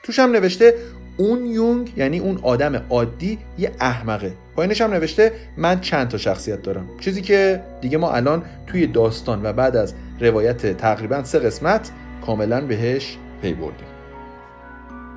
توش هم نوشته اون یونگ یعنی اون آدم عادی یه احمقه. پایینش هم نوشته من چند تا شخصیت دارم. چیزی که دیگه ما الان توی داستان و بعد از روایت تقریبا سه قسمت کاملا بهش پی بردیم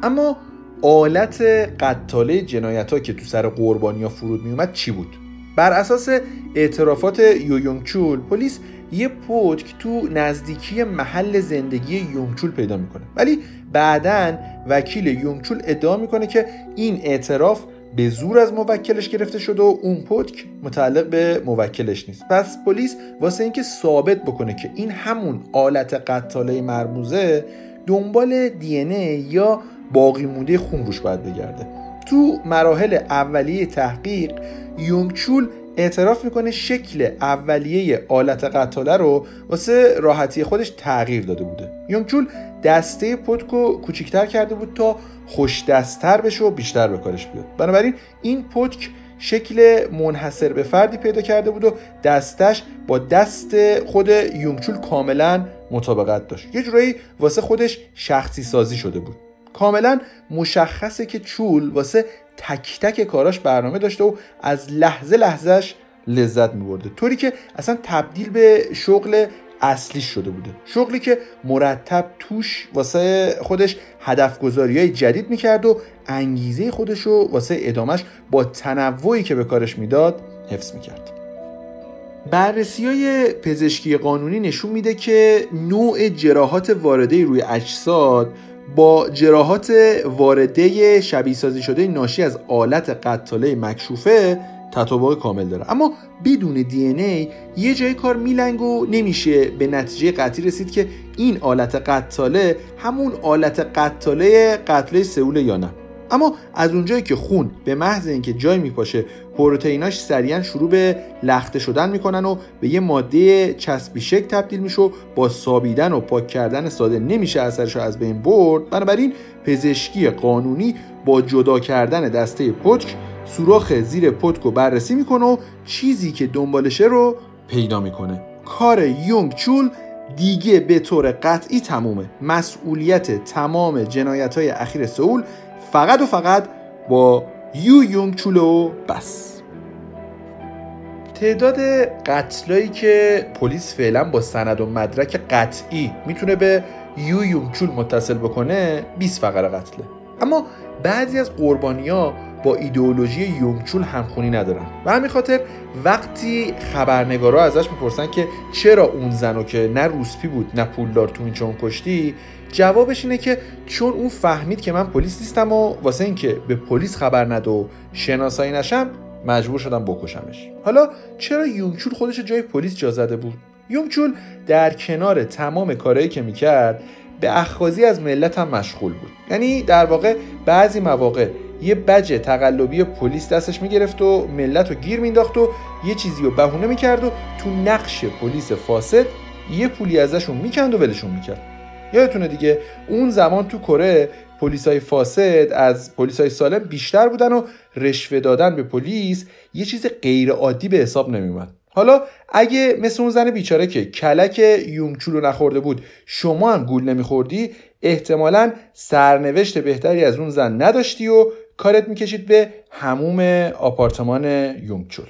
اما آلت قتاله جنایت ها که تو سر قربانی فرود می اومد چی بود؟ بر اساس اعترافات یویونگ چول پلیس یه پتک تو نزدیکی محل زندگی یونگچول پیدا می‌کنه ولی بعدا وکیل یونگچول ادعا می‌کنه که این اعتراف به زور از موکلش گرفته شده و اون پتک متعلق به موکلش نیست. پس پلیس واسه اینکه ثابت بکنه که این همون آلت قتاله مرموزه دنبال دی یا باقی مونده خون روش باید بگرده. تو مراحل اولیه تحقیق یونگچول اعتراف می‌کنه شکل اولیه آلت قتاله رو واسه راحتی خودش تغییر داده بوده. یونگچول دسته پتکو کوچیکتر کرده بود تا خوش دستتر بشه و بیشتر به کارش بیاد. بنابراین این پتک شکل منحصر به فردی پیدا کرده بود و دستش با دست خود یونگچول کاملا مطابقت داشت. یه جورایی واسه خودش شخصی سازی شده بود. کاملا مشخصه که چول واسه تک تک کاراش برنامه داشته و از لحظه لحظهش لذت میبرده. طوری که اصلا تبدیل به شغل اصلی شده بوده. شغلی که مرتب توش واسه خودش هدف گذاری های جدید می‌کرد و انگیزه خودش رو واسه ادامش با تنوعی که به کارش می‌داد حفظ می‌کرد. بررسی های پزشکی قانونی نشون میده که نوع جراحات وارده روی اجساد با جراحات وارده شبیه سازی شده ناشی از آلت قتاله مکشوفه تطابق کامل داره. اما بدون دی ای یه جای کار میلنگ و نمیشه. به نتیجه قطعی رسید که این آلت قتاله همون آلت قتاله قتله سئول یا نه. اما از اونجایی که خون به محض اینکه جای میپاشه پروتئیناش سریعا شروع به لخته شدن می‌کنن و به یه ماده چسبی شک تبدیل میشه و با سابیدن و پاک کردن ساده نمیشه اثرش از بین برد. بنابراین پزشکی قانونی با جدا کردن دسته پتک سوراخ زیر پتک رو بررسی می‌کنه و چیزی که دنبالشه رو پیدا می‌کنه. کار یونگ چول دیگه به طور قطعی تمومه. مسئولیت تمام جنایت های اخیر سئول فقط و فقط با یو یونگ چولو بس. تعداد قتلایی که پلیس فعلا با سند و مدرک قطعی می‌تونه به یو یونگ چول متصل بکنه 20 فقره قتله. اما بعضی از قربانیا با ایدئولوژی یونگچول همخونی ندارن. و همین خاطر وقتی خبرنگارا ازش می‌پرسن که چرا اون زنو که نه روسپی بود نه پولدار تو این چون کشتی جوابش اینه که چون اون فهمید که من پلیس نیستم و واسه اینکه به پلیس خبر نده و شناسایی نشم مجبور شدم بکشمش. حالا چرا یونگچول خودش جای پلیس جا زده بود؟ یونگچول در کنار تمام کارهایی که می‌کرد به اخخازی از ملت هم مشغول بود. یعنی در واقع بعضی مواقع یه بج تقلبی پلیس دستش می‌گرفت و ملت رو گیر مینداخت و یه چیزی رو بهونه می‌کرد و تو نقش پلیس فاسد یه پولی ازشون می‌کند و ولشون می‌کرد. یادتونه دیگه اون زمان تو کره پلیسای فاسد از پلیسای سالم بیشتر بودن و رشوه دادن به پلیس یه چیز غیر عادی به حساب نمیومد حالا اگه مثل اون زن بیچاره که کلک یونگچولو نخورده بود شما هم گول نمیخوردی احتمالا سرنوشت بهتری از اون زن نداشتی و کارت می‌کشید به هموم آپارتمان یونگچول.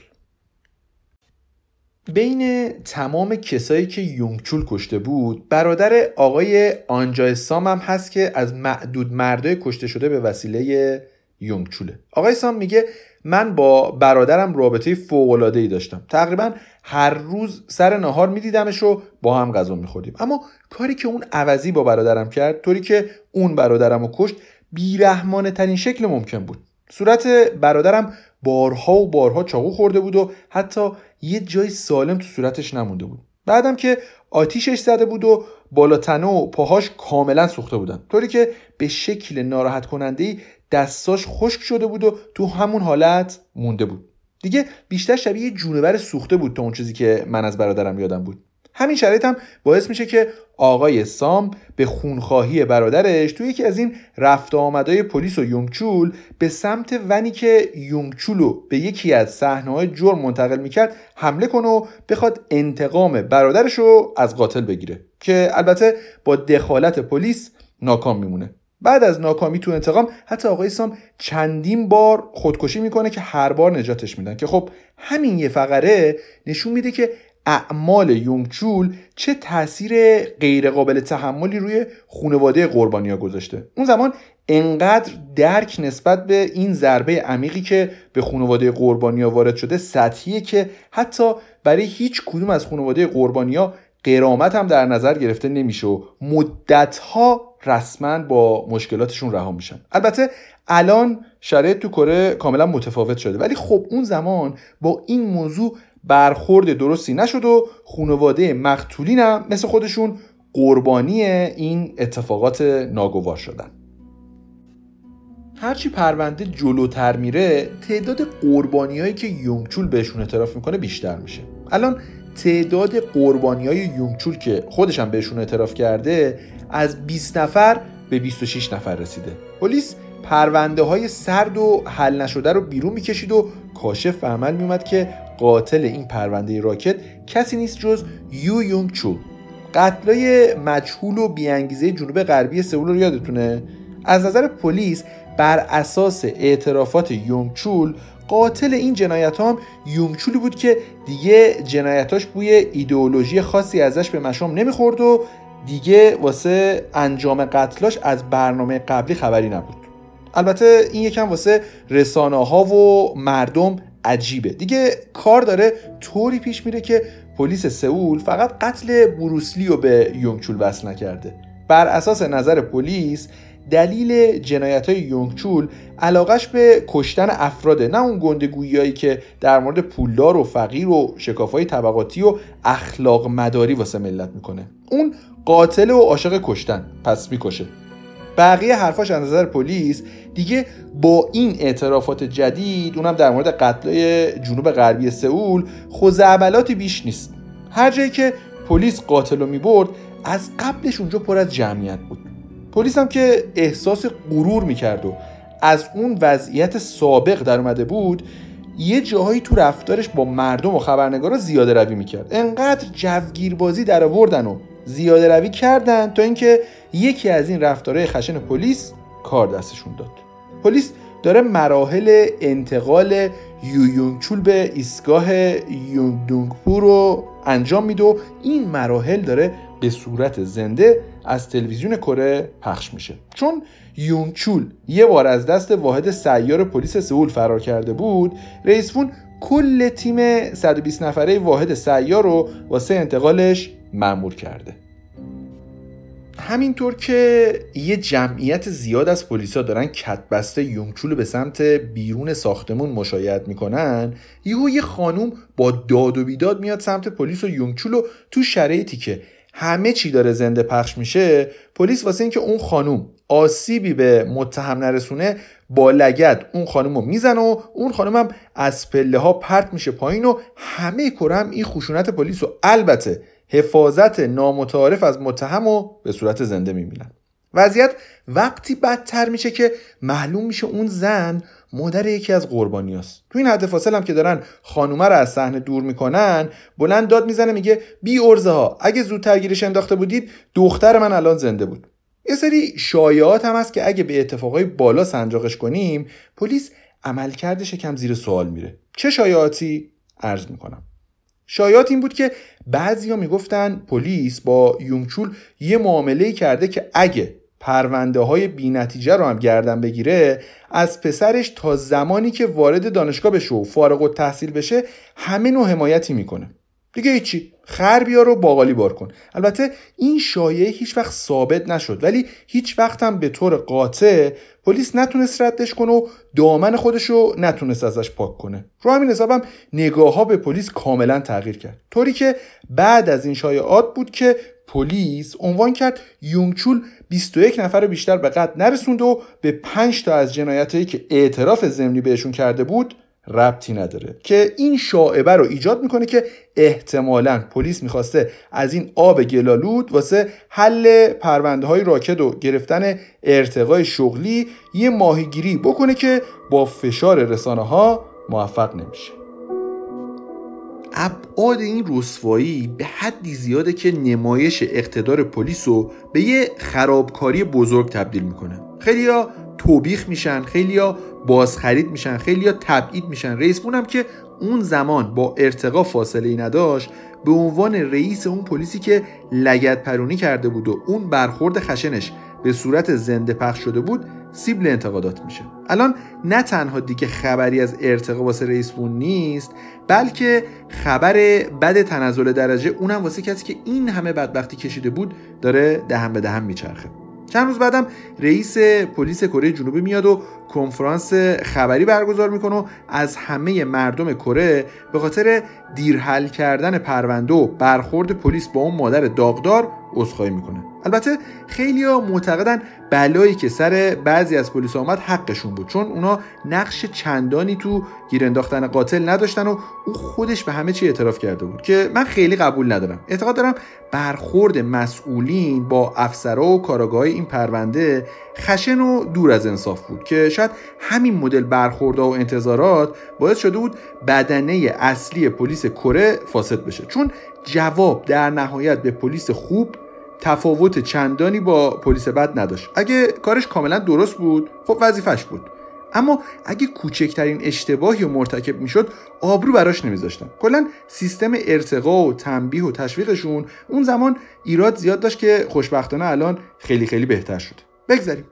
بین تمام کسایی که یونگچول کشته بود برادر آقای آنجا سام هم هست که از معدود مردای کشته شده به وسیله یونگچوله. آقای سام میگه من با برادرم رابطه ای داشتم. تقریبا هر روز سر نهار میدیدمش و با هم غذا میخوردیم. اما کاری که اون عوضی با برادرم کرد طوری که اون برادرم رو کشت بیرحمانه ترین شکل ممکن بود. صورت برادرم بارها و بارها چاقو خورده بود و حتی یه جای سالم تو صورتش نمونده بود. بعدم که آتیشش زده بود و بالاتنه و پاهاش کاملا سوخته بودن. طوری که به شکل ناراحت کننده دستاش خشک شده بود و تو همون حالت مونده بود. دیگه بیشتر شبیه جونور سوخته بود تا اون چیزی که من از برادرم یادم بود. همین شرایط هم باعث میشه که آقای سام به خونخواهی برادرش توی یکی از این رفت آمدای پلیس و یونگچول به سمت ونی که یونگچولو به یکی از صحنه های جرم منتقل می‌کرد حمله کنه و بخواد انتقام برادرش رو از قاتل بگیره که البته با دخالت پلیس ناکام میمونه. بعد از ناکامی تو انتقام حتی آقای سام چندین بار خودکشی می‌کنه که هر بار نجاتش میدن که خب همین یه فقره نشون میده که اعمال یونگچول چه تاثیر غیرقابل تحملی روی خانواده قربانیا گذاشته. اون زمان انقدر درک نسبت به این ضربه عمیقی که به خانواده قربانیا وارد شده سطحیه که حتی برای هیچ کدوم از خانواده قربانیا قرامت هم در نظر گرفته نمیشه و مدتها رسما با مشکلاتشون رها میشن. البته الان شرایط تو کره کاملا متفاوت شده. ولی خب اون زمان با این موضوع برخورد درستی نشد و خانواده مقتولین هم مثل خودشون قربانی این اتفاقات ناگوار شدن. هرچی پرونده جلوتر میره تعداد قربانیایی که یونگچول بهشون اعتراف می‌کنه بیشتر میشه. الان تعداد قربانی های یونگچول که خودشم بهشون اعتراف کرده از 20 نفر به 26 نفر رسیده. پلیس پرونده های سرد و حل نشده رو بیرون می‌کشید و کاشف به عمل میومد که قاتل این پرونده راکت کسی نیست جز یو یونگ چول قتلای مجهول و بیانگیزه جنوب غربی سئول رو یادتونه؟ از نظر پلیس بر اساس اعترافات یونگ چول قاتل این جنایت هم یونگچولی بود که دیگه جنایتاش بوی ایدئولوژی خاصی ازش به مشام نمی‌خورد و دیگه واسه انجام قتلاش از برنامه قبلی خبری نبود. البته این یکم واسه رسانه ها و مردم عجیبه. دیگه کار داره طوری پیش میره که پلیس سئول فقط قتل بروسلی رو به یونگچول وصل نکرده. بر اساس نظر پلیس دلیل جنایت های یونگچول علاقش به کشتن افراده نه اون گندگویی که در مورد پولدار و فقیر و شکافای طبقاتی و اخلاق مداری واسه ملت می‌کنه. اون قاتل و عاشق کشتن. پس می‌کشه. بقیه حرفاش از نظر پلیس. دیگه با این اعترافات جدید اونم در مورد قتلای جنوب غربی سئول عملاتی بیش نیست. هر جایی که پلیس قاتل رو می‌برد از قبلش اونجا پر از جمعیت بود. پلیس هم که احساس غرور می‌کرد و از اون وضعیت سابق در اومده بود یه جاهایی تو رفتارش با مردم و خبرنگارا زیاده روی می‌کرد. انقدر جوگیربازی در آوردن و زیاده روی کردن تا اینکه یکی از این رفتارهای خشن پلیس کار دستشون داد. پلیس داره مراحل انتقال یویونگچول به ایستگاه یوندونگپور رو انجام میده و این مراحل داره به صورت زنده از تلویزیون کره پخش میشه. چون یونگچول یه بار از دست واحد سیار پلیس سئول فرار کرده بود رئیسفون کل تیم 120 نفره واحد سیار رو واسه انتقالش مأمور کرده. همینطور که یه جمعیت زیاد از پلیسا دارن کتبسته یونگچول به سمت بیرون ساختمون مشایعت می‌کنن یهو یه خانوم با داد و بیداد میاد سمت پلیس و یونگچول و تو شرایطی که همه چی داره زنده پخش میشه پلیس واسه اینکه اون خانوم آسیبی به متهم نرسونه با لگد اون خانم رو می‌زنه و اون خانم هم از پله ها پرت میشه پایین و همه کرم این خشونت پلیس و البته حفاظت نامتعارف از متهم رو به صورت زنده می‌بینن وضعیت وقتی بدتر میشه که معلوم میشه اون زن مادر یکی از قربانیاست تو این حد فاصل هم که دارن خانومه رو از صحنه دور می‌کنن بلند داد می‌زنه میگه بی ارزه ها اگه زودتر گیرش انداخته بودید دختر من الان زنده بود. یه سری شایعات هم هست که اگه به اتفاقای بالا سنجاقش کنیم پلیس عملکردش کم زیر سوال میره. چه شایعاتی؟ عرض می‌کنم. شایعات این بود که بعضیا می‌گفتن پلیس با یونگچول یه معامله کرده که اگه پرونده های بی نتیجه رو هم گردن بگیره از پسرش تا زمانی که وارد دانشگاه بشه و فارغ و تحصیل بشه همه نوع حمایتی می‌کنه. دیگه هیچی. خر بیار و باقالی بار کن. البته این شایعه هیچ وقت ثابت نشد ولی هیچ وقت هم به طور قاطع پلیس نتونست ردش کنه و دامن خودشو نتونست ازش پاک کنه. رو همین حسابم نگاه ها به پلیس کاملا تغییر کرد. طوری که بعد از این شایعات بود که پلیس عنوان کرد یونگچول 21 نفر بیشتر به قتل نرسوند و به 5 تا از جنایتهایی که اعتراف ضمنی بهشون کرده بود ربطی نداره. که این شاعبه رو ایجاد می‌کنه که احتمالا پلیس می‌خواسته از این آب گلالود واسه حل پرونده های راکد و گرفتن ارتقای شغلی یه ماهیگیری بکنه که با فشار رسانه ها موفق نمیشه. ابعاد این رسوایی به حدی زیاده که نمایش اقتدار پلیس رو به یه خرابکاری بزرگ تبدیل می‌کنه. خیلیا توبیخ میشن خیلیا بازخرید میشن خیلیا تبعید میشن. رئیس هم که اون زمان با ارتقا فاصله ای نداشت به عنوان رئیس اون پلیسی که لگت پرونی کرده بود و اون برخورد خشنش به صورت زنده پخش شده بود سیبل انتقادات میشه. الان نه تنها دیگه خبری از ارتقا واسه رئیس بون نیست بلکه خبر بد تنزل درجه اونم واسه کسی که این همه بدبختی کشیده بود داره دهن به دهن میچرخه. چند روز بعدم رئیس پلیس کره جنوبی میاد و کنفرانس خبری برگزار می‌کنه و از همه مردم کره به خاطر دیرحل کردن پرونده و برخورد پلیس با اون مادر داغدار عذرخواهی می‌کنه. البته خیلی ها معتقدن بلایی که سر بعضی از پلیس آمد حقشون بود چون اونا نقش چندانی تو گیر انداختن قاتل نداشتن و او خودش به همه چی اعتراف کرده بود که من خیلی قبول ندارم. اعتقاد دارم برخورد مسئولین با افسرا و کاراگاه این پرونده خشن و دور از انصاف بود که شاید همین مدل برخوردها و انتظارات باعث شده بود بدنه اصلی پلیس کره فاسد بشه. چون جواب در نهایت به پلیس خوب تفاوت چندانی با پلیس بد نداشت. اگه کارش کاملا درست بود خب وظیفش بود. اما اگه کوچکترین اشتباهی و مرتکب می‌شد آبرو براش نمیذاشتن. کلا سیستم ارتقا و تنبیه و تشویقشون اون زمان ایراد زیاد داشت که خوشبختانه الان خیلی خیلی بهتر شده. بگذاریم.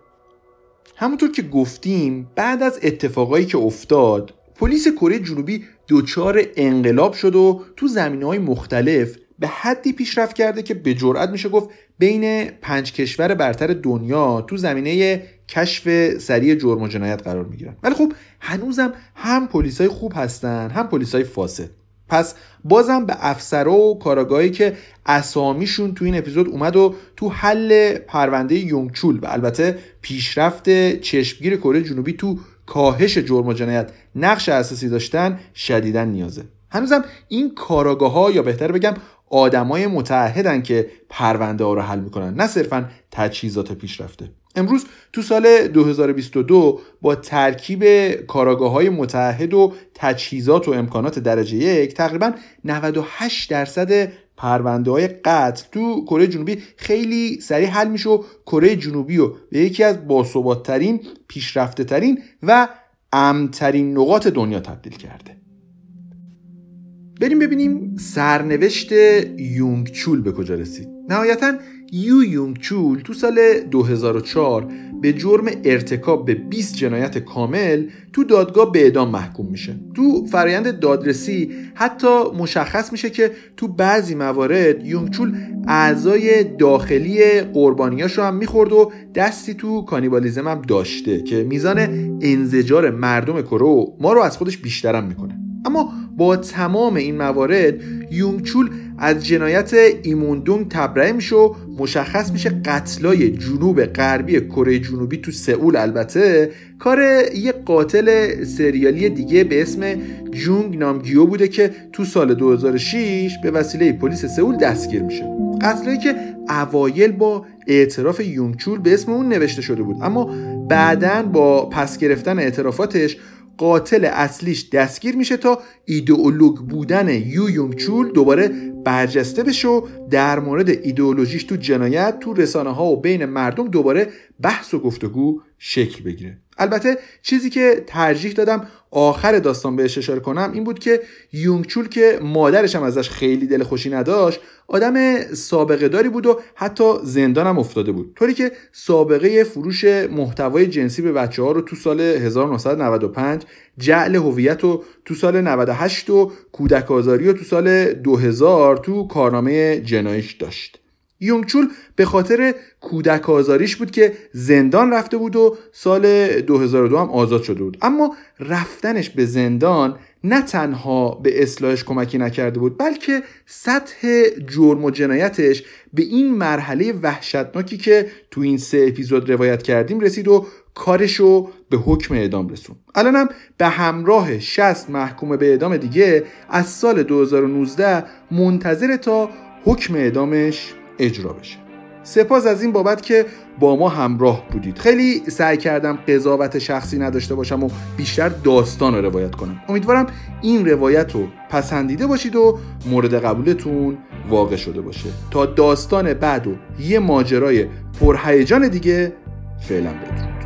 همونطور که گفتیم بعد از اتفاقایی که افتاد پلیس کره جنوبی دچار انقلاب شد و تو زمینه های مختلف به حدی پیشرفت کرده که به جرئت میشه گفت بین پنج کشور برتر دنیا تو زمینه کشف سریع جرم و جنایت قرار می‌گیرن. ولی خب هنوزم هم پلیسای خوب هستن هم پلیسای فاسد. پس بازم به افسرا و کاراگاهی که اسامیشون تو این اپیزود اومد و تو حل پرونده یونگچول و البته پیشرفت چشمگیر کره جنوبی تو کاهش جرم و جنایت نقش اساسی داشتن شدیدن نیازه. هنوزم این کاراگاه ها یا بهتر بگم آدمای متعهدن که پرونده ها رو حل می‌کنن نه صرفا تجهیزات پیشرفته. امروز تو سال 2022 با ترکیب کاراگاه های متحد و تجهیزات و امکانات درجه یک تقریبا 98 درصد پرونده های قتل تو کره جنوبی خیلی سریع حل میشه و کره جنوبی رو به یکی از باثباتترین پیشرفته ترین و امترین نقاط دنیا تبدیل کرده. بریم ببینیم سرنوشت یونگ چول به کجا رسید. نهایتا یو یونگ چول تو سال 2004 به جرم ارتکاب به 20 جنایت کامل تو دادگاه به اعدام محکوم میشه. تو فرایند دادرسی حتی مشخص میشه که تو بعضی موارد یونگ چول اعضای داخلی قربانیاش رو هم می‌خورد و دستی تو کانیبالیزم هم داشته که میزان انزجار مردم کرو ما رو از خودش بیشترم می‌کنه. اما با تمام این موارد یونگچول از جنایت ایموندونگ تبرئه میشه و مشخص میشه قتلای جنوب غربی کره جنوبی تو سئول. البته کار یه قاتل سریالی دیگه به اسم جونگ نامگیو بوده که تو سال 2006 به وسیله پلیس سئول دستگیر میشه. قتلایی که اوایل با اعتراف یونگچول به اسم اون نوشته شده بود. اما بعدا با پس گرفتن اعترافاتش قاتل اصلیش دستگیر میشه تا ایدئولوگ بودن یو یونگ چول دوباره برجسته بشه و در مورد ایدئولوژیش تو جنایت تو رسانه ها و بین مردم دوباره بحث و گفتگو شکل بگیره. البته چیزی که ترجیح دادم آخر داستان بهش اشاره کنم این بود که یونگچول که مادرش هم ازش خیلی دل خوشی نداشت آدم سابقه داری بود و حتی زندان هم افتاده بود. طوری که سابقه فروش محتوای جنسی به بچه ها رو تو سال 1995 جعل هویت رو تو سال 98 و کودک آزاری رو تو سال 2000 تو کارنامه جنایش داشت. یونگچول به خاطر کودک آزاریش بود که زندان رفته بود و سال 2002 هم آزاد شده بود. اما رفتنش به زندان نه تنها به اصلاحش کمکی نکرده بود بلکه سطح جرم و جنایتش به این مرحله وحشتناکی که تو این سه اپیزود روایت کردیم رسید و کارشو به حکم اعدام رسون الانم به همراه 60 محکوم به اعدام دیگه از سال 2019 منتظر تا حکم اعدامش اجرا بشه. سپاس از این بابت که با ما همراه بودید. خیلی سعی کردم قضاوت شخصی نداشته باشم و بیشتر داستان رو روایت کنم. امیدوارم این روایت رو پسندیده باشید و مورد قبولتون واقع شده باشه. تا داستان بعد و یه ماجرای پرهیجان دیگه فعلا بدرود.